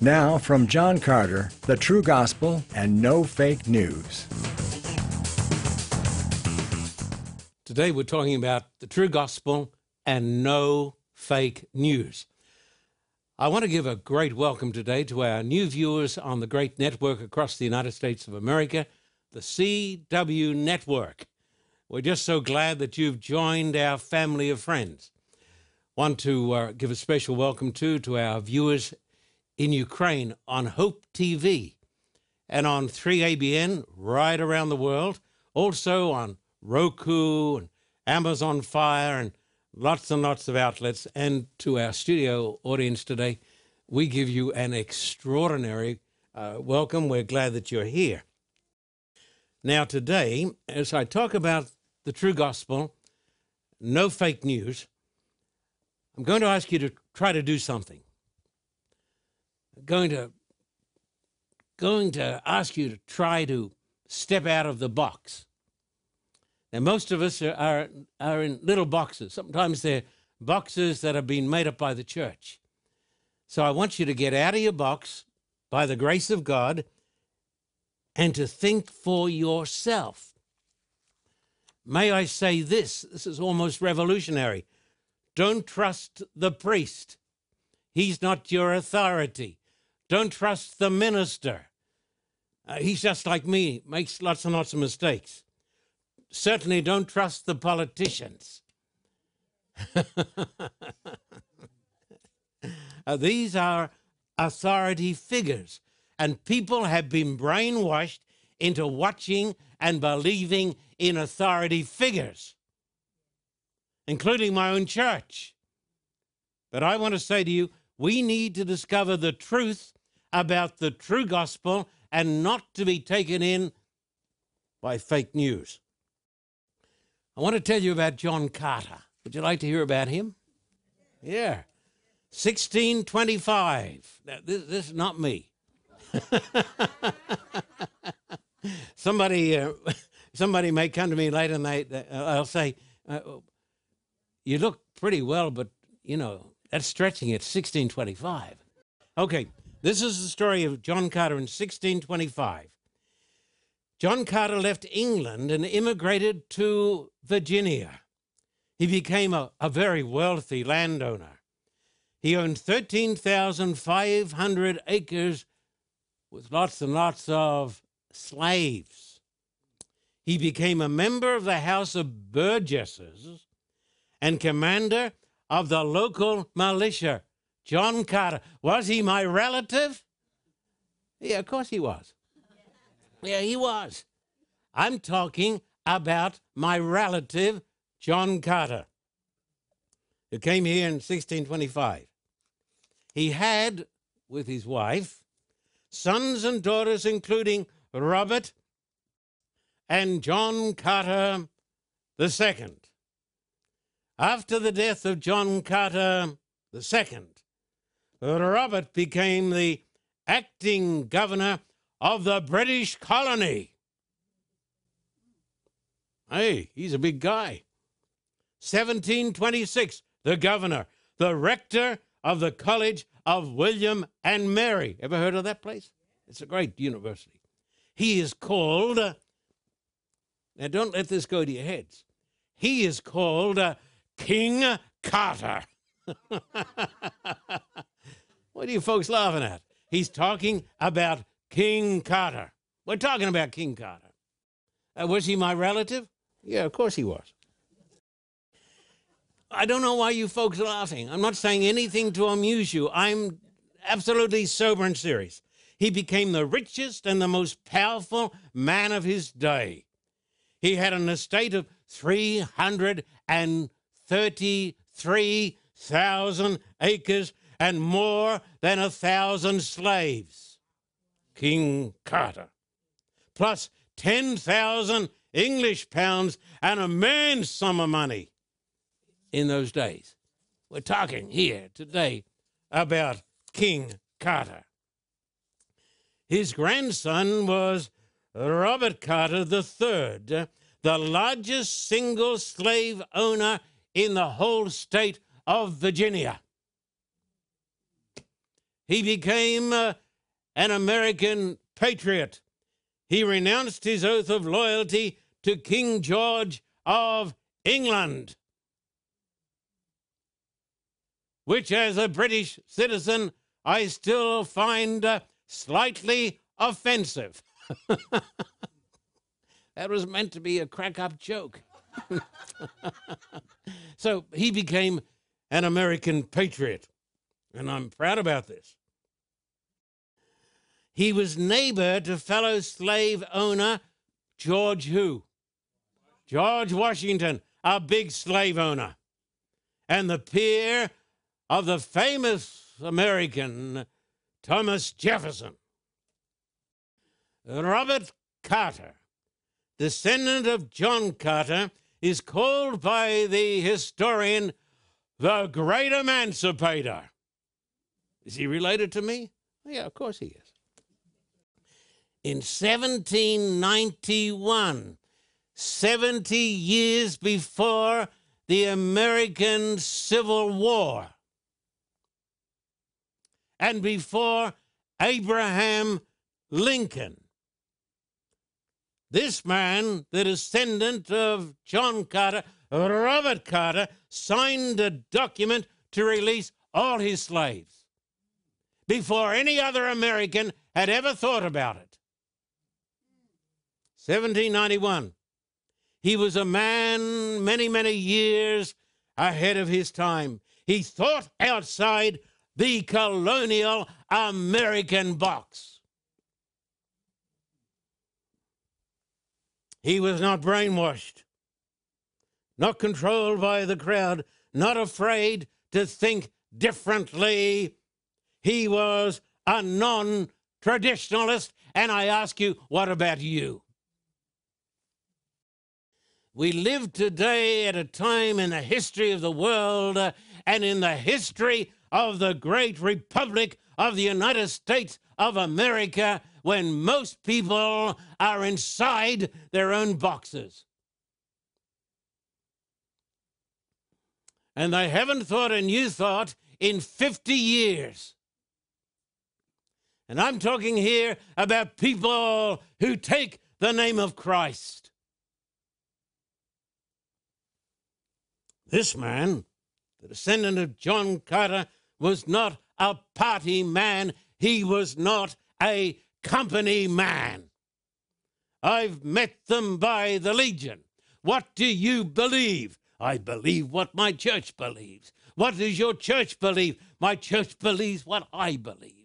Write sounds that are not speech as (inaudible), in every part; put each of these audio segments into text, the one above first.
Now, from John Carter, the true gospel and no fake news. Today, we're talking about the true gospel and no fake news. I want to give a great welcome today to our new viewers on the great network across the United States of America, the CW Network. We're just so glad that you've joined our family of friends. Want to uh, give a special welcome too to our viewers in Ukraine on Hope TV and on 3ABN right around the world, also on Roku and Amazon Fire and lots and lots of outlets. And to our studio audience today, we give you an extraordinary uh, welcome. We're glad that you're here. Now, today, as I talk about the true gospel, no fake news, I'm going to ask you to try to do something. Going to going to ask you to try to step out of the box. Now, most of us are, are, are in little boxes. Sometimes they're boxes that have been made up by the church. So I want you to get out of your box by the grace of God and to think for yourself. May I say this? This is almost revolutionary. Don't trust the priest. He's not your authority. Don't trust the minister. Uh, he's just like me, makes lots and lots of mistakes. Certainly don't trust the politicians. (laughs) uh, these are authority figures, and people have been brainwashed into watching and believing in authority figures, including my own church. But I want to say to you, we need to discover the truth about the true gospel and not to be taken in by fake news. I want to tell you about John Carter. Would you like to hear about him? Yeah. 1625. Now, this, this is not me. (laughs) somebody, uh, (laughs) somebody may come to me later and they, uh, I'll say, uh, "You look pretty well, but you know that's stretching it." 1625. Okay, this is the story of John Carter in 1625. John Carter left England and immigrated to Virginia. He became a, a very wealthy landowner. He owned 13,500 acres with lots and lots of slaves. He became a member of the House of Burgesses and commander of the local militia. John Carter. Was he my relative? Yeah, of course he was. Yeah, he was. I'm talking about my relative, John Carter, who came here in 1625. He had, with his wife, sons and daughters, including Robert and John Carter II. After the death of John Carter II, Robert became the acting governor of the British colony. Hey, he's a big guy. 1726, the governor, the rector of the College of William and Mary. Ever heard of that place? It's a great university. He is called, uh, now don't let this go to your heads. He is called uh, King Carter. (laughs) what are you folks laughing at? He's talking about King Carter. We're talking about King Carter. Uh, was he my relative? Yeah, of course he was. I don't know why you folks are laughing. I'm not saying anything to amuse you. I'm absolutely sober and serious. He became the richest and the most powerful man of his day. He had an estate of 333,000 acres and more than a thousand slaves. King Carter. plus 10,000 English pounds and a man's sum of money in those days. We're talking here today about King Carter. His grandson was Robert Carter III, the largest single slave owner in the whole state of Virginia. He became uh, an American patriot. He renounced his oath of loyalty to King George of England, which, as a British citizen, I still find uh, slightly offensive. (laughs) that was meant to be a crack up joke. (laughs) so he became an American patriot, and I'm proud about this. He was neighbor to fellow slave owner George who? George Washington, a big slave owner, and the peer of the famous American Thomas Jefferson. Robert Carter, descendant of John Carter, is called by the historian the Great Emancipator. Is he related to me? Yeah, of course he is. In 1791, 70 years before the American Civil War, and before Abraham Lincoln, this man, the descendant of John Carter, Robert Carter, signed a document to release all his slaves before any other American had ever thought about it. 1791. He was a man many, many years ahead of his time. He thought outside the colonial American box. He was not brainwashed, not controlled by the crowd, not afraid to think differently. He was a non traditionalist. And I ask you, what about you? We live today at a time in the history of the world uh, and in the history of the great republic of the United States of America when most people are inside their own boxes. And they haven't thought a new thought in 50 years. And I'm talking here about people who take the name of Christ. This man, the descendant of John Carter, was not a party man. He was not a company man. I've met them by the legion. What do you believe? I believe what my church believes. What does your church believe? My church believes what I believe.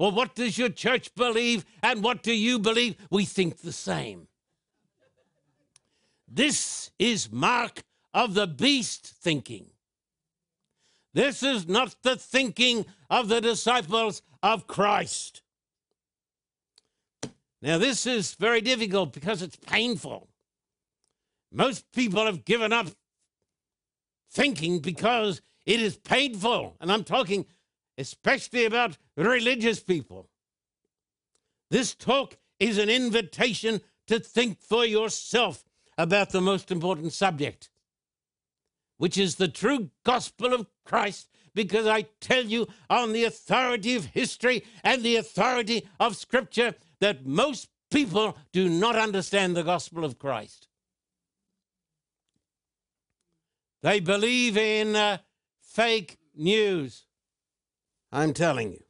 Well, what does your church believe and what do you believe? We think the same. This is mark of the beast thinking. This is not the thinking of the disciples of Christ. Now, this is very difficult because it's painful. Most people have given up thinking because it is painful. And I'm talking especially about religious people. This talk is an invitation to think for yourself about the most important subject, which is the true gospel of Christ. Because I tell you, on the authority of history and the authority of Scripture, that most people do not understand the gospel of Christ. They believe in uh, fake news. I'm telling you.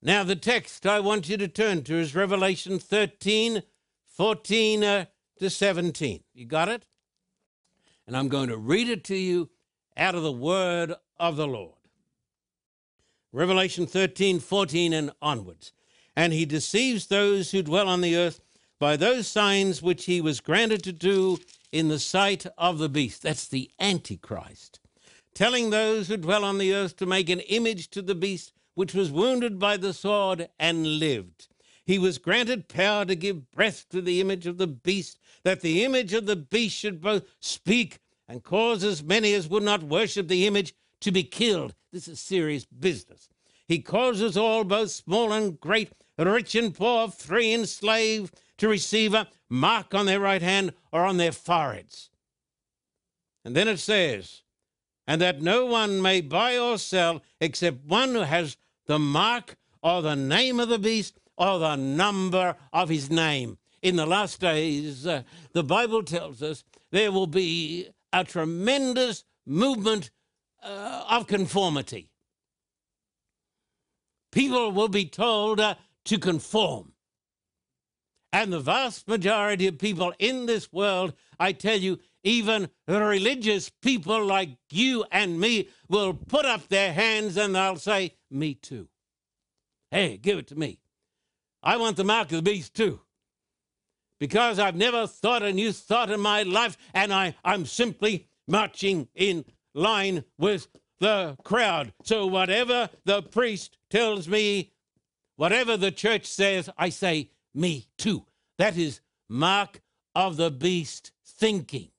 Now, the text I want you to turn to is Revelation 13, 14 uh, to 17. You got it? And I'm going to read it to you out of the word of the Lord. Revelation 13, 14, and onwards. And he deceives those who dwell on the earth by those signs which he was granted to do in the sight of the beast. That's the Antichrist. Telling those who dwell on the earth to make an image to the beast which was wounded by the sword and lived. He was granted power to give breath to the image of the beast, that the image of the beast should both speak and cause as many as would not worship the image to be killed. This is serious business. He causes all, both small and great, rich and poor, free and slave, to receive a mark on their right hand or on their foreheads. And then it says, and that no one may buy or sell except one who has the mark or the name of the beast or the number of his name. In the last days, uh, the Bible tells us there will be a tremendous movement uh, of conformity. People will be told uh, to conform. And the vast majority of people in this world, I tell you, even religious people like you and me will put up their hands and they'll say, Me too. Hey, give it to me. I want the mark of the beast too. Because I've never thought a new thought in my life, and I, I'm simply marching in line with the crowd. So whatever the priest tells me, whatever the church says, I say, me too. That is mark of the beast thinking.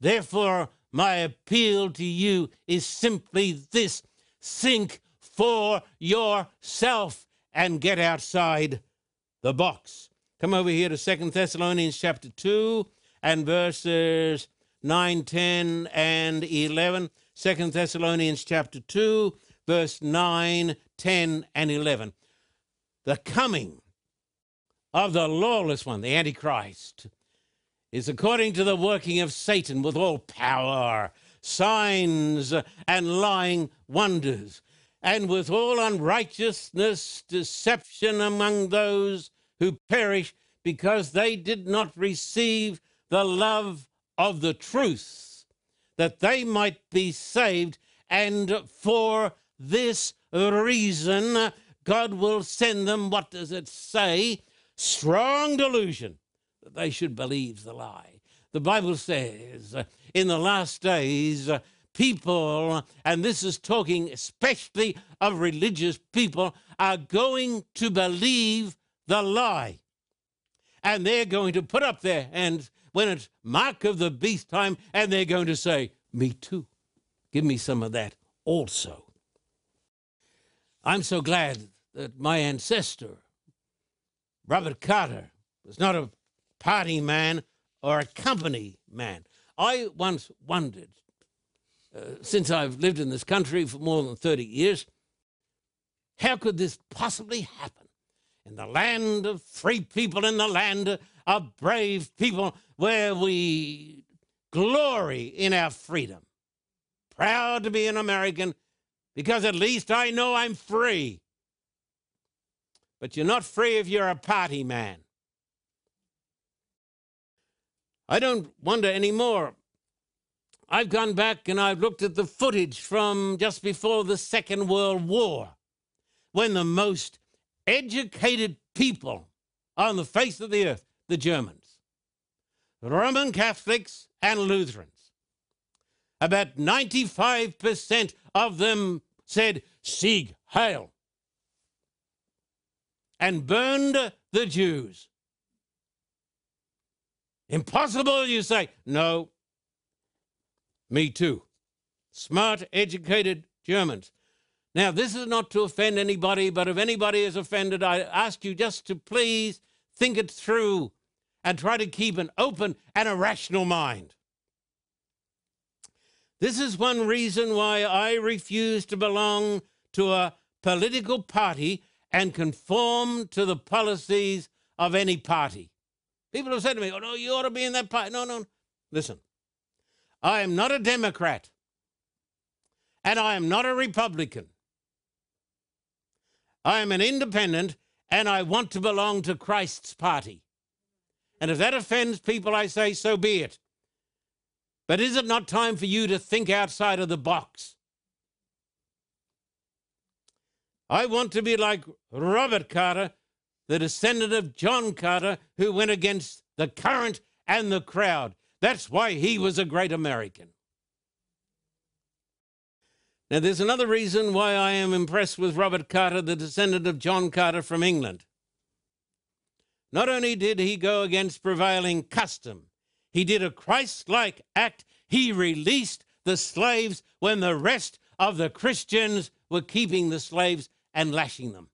Therefore, my appeal to you is simply this think for yourself and get outside the box. Come over here to Second Thessalonians chapter 2 and verses 9, 10, and 11. 2 Thessalonians chapter 2, verse 9, 10, and 11. The coming of the lawless one, the Antichrist, is according to the working of Satan with all power, signs, and lying wonders, and with all unrighteousness, deception among those who perish because they did not receive the love of the truth, that they might be saved. And for this reason, God will send them, what does it say? Strong delusion that they should believe the lie. The Bible says uh, in the last days, uh, people, and this is talking especially of religious people, are going to believe the lie. And they're going to put up their hands when it's mark of the beast time, and they're going to say, Me too. Give me some of that also. I'm so glad that my ancestor, Robert Carter, was not a party man or a company man. I once wondered, uh, since I've lived in this country for more than 30 years, how could this possibly happen? In the land of free people, in the land of brave people, where we glory in our freedom. Proud to be an American because at least I know I'm free. But you're not free if you're a party man. I don't wonder anymore. I've gone back and I've looked at the footage from just before the Second World War when the most educated people on the face of the earth, the Germans, Roman Catholics and Lutherans, about 95% of them said, Sieg Heil, and burned the Jews. Impossible, you say. No. Me too. Smart, educated Germans. Now, this is not to offend anybody, but if anybody is offended, I ask you just to please think it through and try to keep an open and a rational mind. This is one reason why I refuse to belong to a political party and conform to the policies of any party. People have said to me, oh, no, you ought to be in that party. No, no. Listen, I am not a Democrat and I am not a Republican. I am an independent and I want to belong to Christ's party. And if that offends people, I say, so be it. But is it not time for you to think outside of the box? I want to be like Robert Carter the descendant of John Carter, who went against the current and the crowd. That's why he was a great American. Now, there's another reason why I am impressed with Robert Carter, the descendant of John Carter from England. Not only did he go against prevailing custom, he did a Christ like act. He released the slaves when the rest of the Christians were keeping the slaves and lashing them.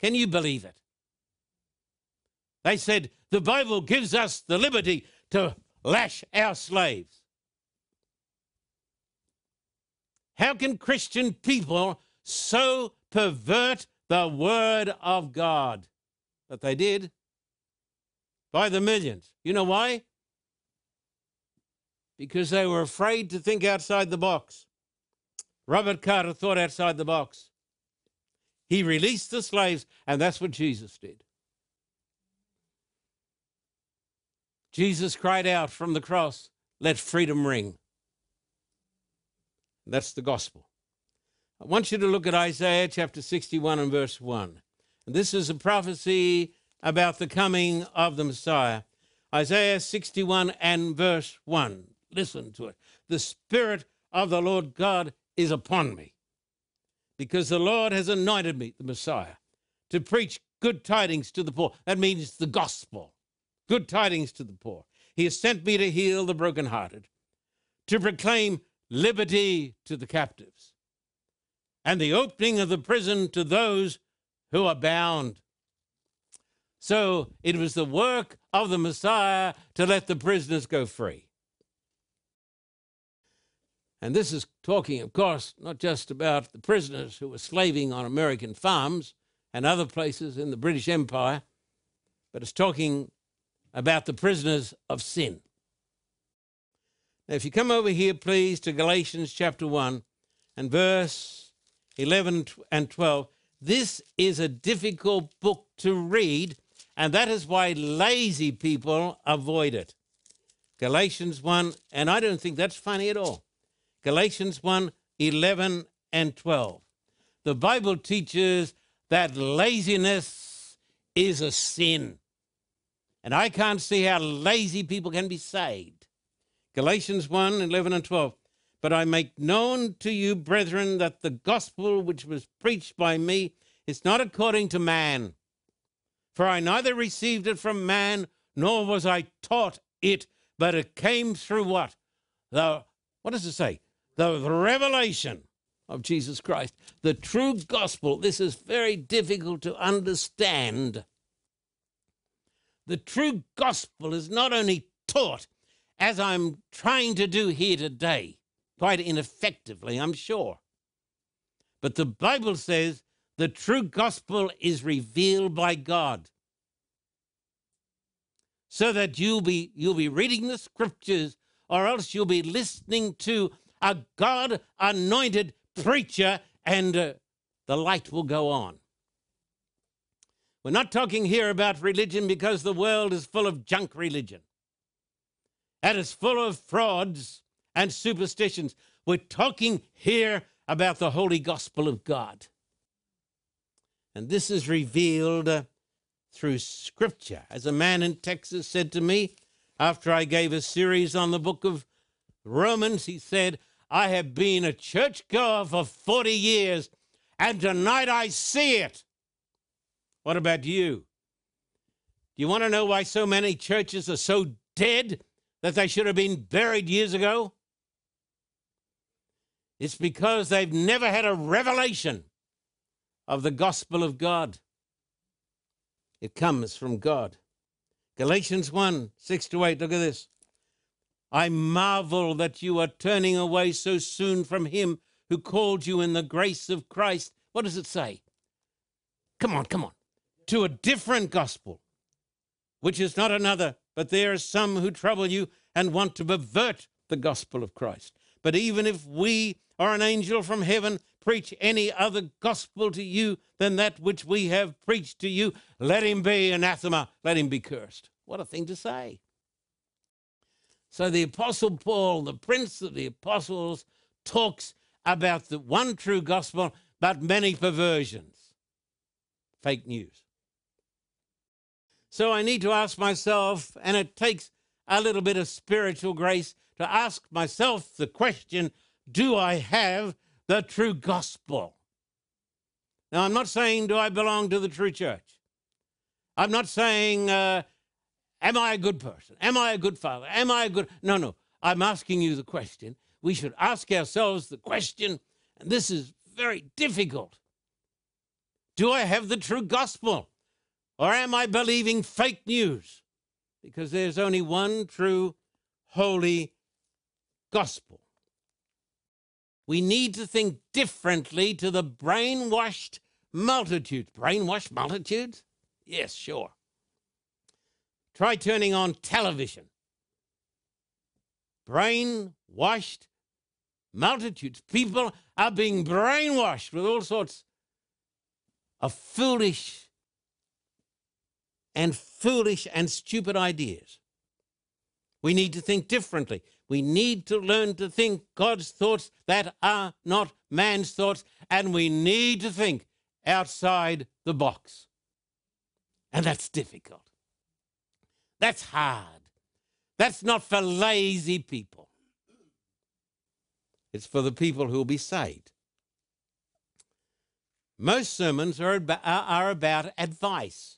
Can you believe it? They said, the Bible gives us the liberty to lash our slaves. How can Christian people so pervert the word of God? But they did by the millions. You know why? Because they were afraid to think outside the box. Robert Carter thought outside the box. He released the slaves, and that's what Jesus did. Jesus cried out from the cross, Let freedom ring. That's the gospel. I want you to look at Isaiah chapter 61 and verse 1. This is a prophecy about the coming of the Messiah. Isaiah 61 and verse 1. Listen to it. The Spirit of the Lord God is upon me, because the Lord has anointed me, the Messiah, to preach good tidings to the poor. That means the gospel. Good tidings to the poor. He has sent me to heal the brokenhearted, to proclaim liberty to the captives, and the opening of the prison to those who are bound. So it was the work of the Messiah to let the prisoners go free. And this is talking, of course, not just about the prisoners who were slaving on American farms and other places in the British Empire, but it's talking about the prisoners of sin. Now, if you come over here, please, to Galatians chapter 1 and verse 11 and 12, this is a difficult book to read, and that is why lazy people avoid it. Galatians 1, and I don't think that's funny at all. Galatians 1 11 and 12. The Bible teaches that laziness is a sin. And I can't see how lazy people can be saved. Galatians 1 11 and 12. But I make known to you, brethren, that the gospel which was preached by me is not according to man. For I neither received it from man, nor was I taught it, but it came through what? The, what does it say? The revelation of Jesus Christ, the true gospel. This is very difficult to understand. The true gospel is not only taught, as I'm trying to do here today, quite ineffectively, I'm sure, but the Bible says the true gospel is revealed by God. So that you'll be you'll be reading the scriptures or else you'll be listening to a God anointed preacher, and uh, the light will go on. We're not talking here about religion because the world is full of junk religion. And it's full of frauds and superstitions. We're talking here about the holy gospel of God. And this is revealed uh, through scripture. As a man in Texas said to me after I gave a series on the book of Romans, he said, I have been a churchgoer for 40 years, and tonight I see it. What about you? Do you want to know why so many churches are so dead that they should have been buried years ago? It's because they've never had a revelation of the gospel of God. It comes from God. Galatians 1 6 to 8. Look at this. I marvel that you are turning away so soon from him who called you in the grace of Christ. What does it say? Come on, come on. To a different gospel, which is not another, but there are some who trouble you and want to pervert the gospel of Christ. But even if we or an angel from heaven preach any other gospel to you than that which we have preached to you, let him be anathema, let him be cursed. What a thing to say. So the Apostle Paul, the prince of the apostles, talks about the one true gospel, but many perversions. Fake news. So I need to ask myself, and it takes a little bit of spiritual grace to ask myself the question do I have the true gospel. Now, I'm not saying, do I belong to the true church? I'm not saying, uh, am I a good person? Am I a good father? Am I a good. No, no. I'm asking you the question. We should ask ourselves the question, and this is very difficult. Do I have the true gospel? Or am I believing fake news? Because there's only one true, holy gospel. We need to think differently to the brainwashed multitudes. Brainwashed multitudes? Yes, sure. Try turning on television. Brainwashed multitudes. People are being brainwashed with all sorts of foolish and foolish and stupid ideas. We need to think differently. We need to learn to think God's thoughts that are not man's thoughts, and we need to think outside the box. And that's difficult. That's hard. That's not for lazy people. It's for the people who will be saved. Most sermons are about, are about advice.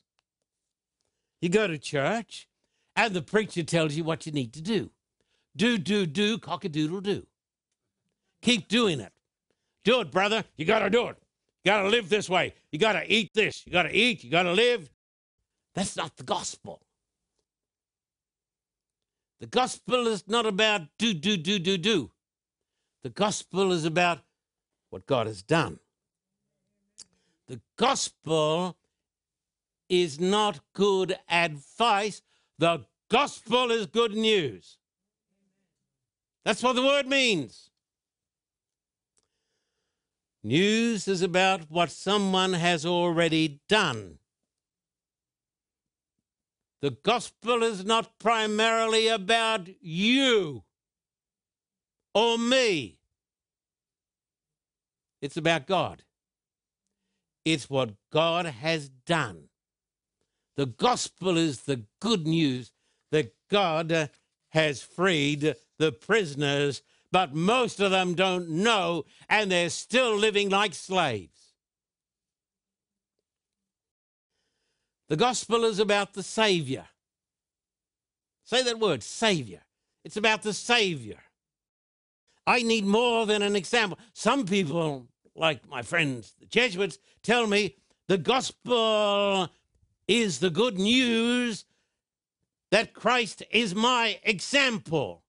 You go to church, and the preacher tells you what you need to do. Do, do, do, cock a doodle do. Keep doing it. Do it, brother. You got to do it. You got to live this way. You got to eat this. You got to eat. You got to live. That's not the gospel. The gospel is not about do, do, do, do, do. The gospel is about what God has done. The gospel is not good advice. The gospel is good news. That's what the word means. News is about what someone has already done. The gospel is not primarily about you or me. It's about God. It's what God has done. The gospel is the good news that God has freed the prisoners, but most of them don't know and they're still living like slaves. The gospel is about the Savior. Say that word, Savior. It's about the Savior. I need more than an example. Some people, like my friends, the Jesuits, tell me the gospel is the good news that Christ is my example.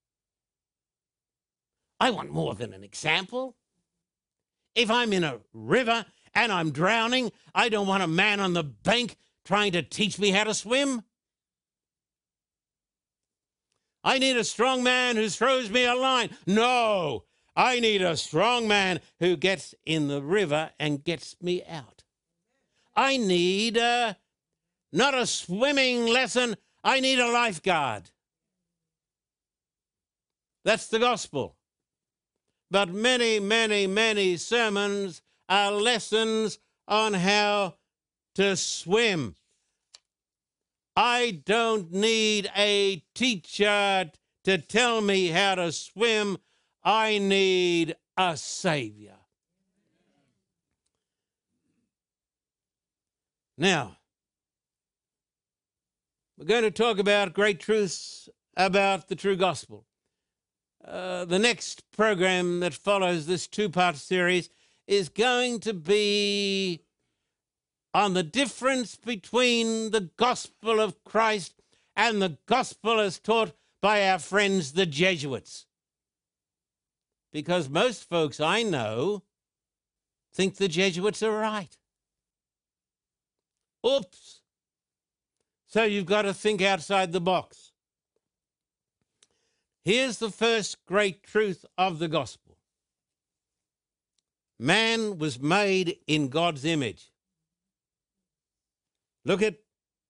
I want more than an example. If I'm in a river and I'm drowning, I don't want a man on the bank trying to teach me how to swim. I need a strong man who throws me a line. No, I need a strong man who gets in the river and gets me out. I need a, not a swimming lesson, I need a lifeguard. That's the gospel. But many, many, many sermons are lessons on how to swim. I don't need a teacher to tell me how to swim. I need a Savior. Now, we're going to talk about great truths about the true gospel. Uh, the next program that follows this two part series is going to be on the difference between the gospel of Christ and the gospel as taught by our friends the Jesuits. Because most folks I know think the Jesuits are right. Oops. So you've got to think outside the box. Here's the first great truth of the gospel man was made in God's image. Look at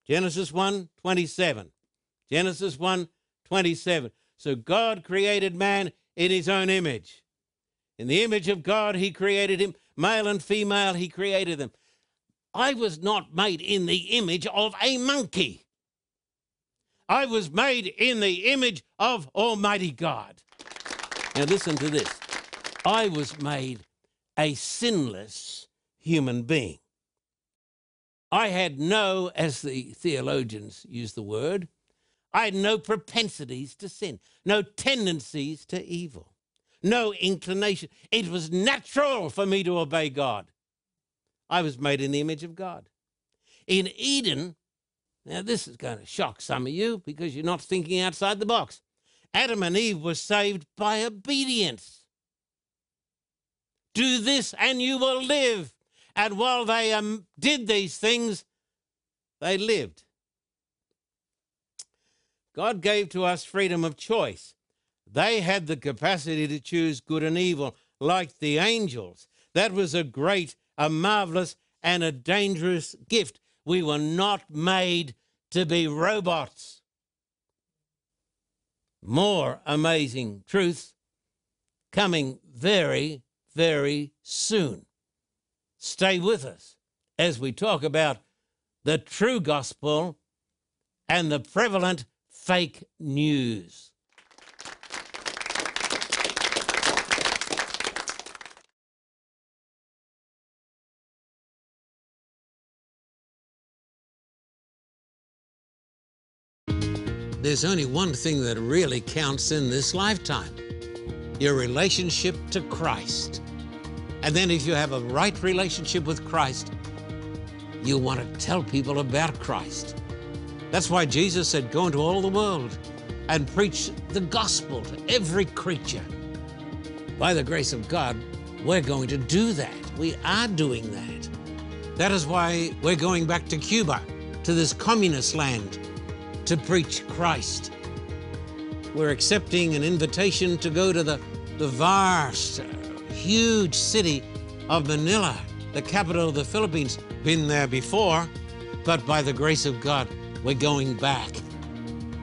Genesis 1 27. Genesis 1 27. So God created man in his own image. In the image of God, he created him. Male and female, he created them. I was not made in the image of a monkey. I was made in the image of Almighty God. Now, listen to this. I was made a sinless human being. I had no, as the theologians use the word, I had no propensities to sin, no tendencies to evil, no inclination. It was natural for me to obey God. I was made in the image of God. In Eden, now this is going to shock some of you because you're not thinking outside the box. Adam and Eve were saved by obedience. Do this and you will live. And while they um, did these things, they lived. God gave to us freedom of choice. They had the capacity to choose good and evil, like the angels. That was a great, a marvelous, and a dangerous gift. We were not made to be robots. More amazing truths coming very, very soon. Stay with us as we talk about the true gospel and the prevalent fake news. There's only one thing that really counts in this lifetime your relationship to Christ. And then, if you have a right relationship with Christ, you want to tell people about Christ. That's why Jesus said, Go into all the world and preach the gospel to every creature. By the grace of God, we're going to do that. We are doing that. That is why we're going back to Cuba, to this communist land to preach Christ. We're accepting an invitation to go to the, the vast, huge city of Manila, the capital of the Philippines. Been there before, but by the grace of God, we're going back.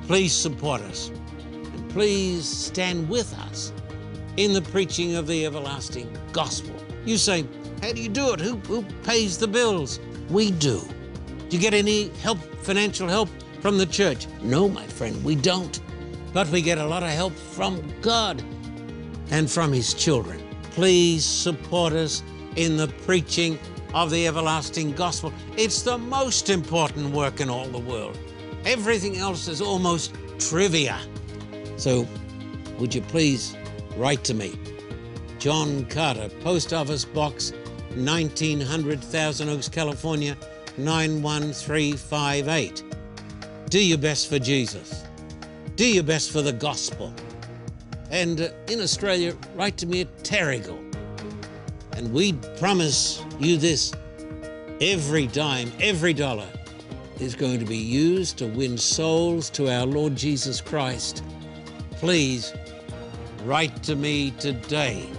Please support us and please stand with us in the preaching of the everlasting gospel. You say, How do you do it? Who, who pays the bills? We do. Do you get any help, financial help? from the church? No, my friend, we don't. But we get a lot of help from God and from His children. Please support us in the preaching of the everlasting gospel. It's the most important work in all the world. Everything else is almost trivia. So, would you please write to me? John Carter, Post Office Box 1900, Thousand Oaks, California 91358. Do your best for Jesus. Do your best for the gospel. And in Australia, write to me at Terrigal. And we promise you this every dime, every dollar is going to be used to win souls to our Lord Jesus Christ. Please write to me today.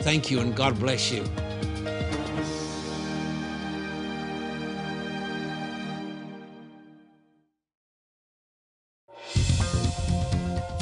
Thank you and God bless you.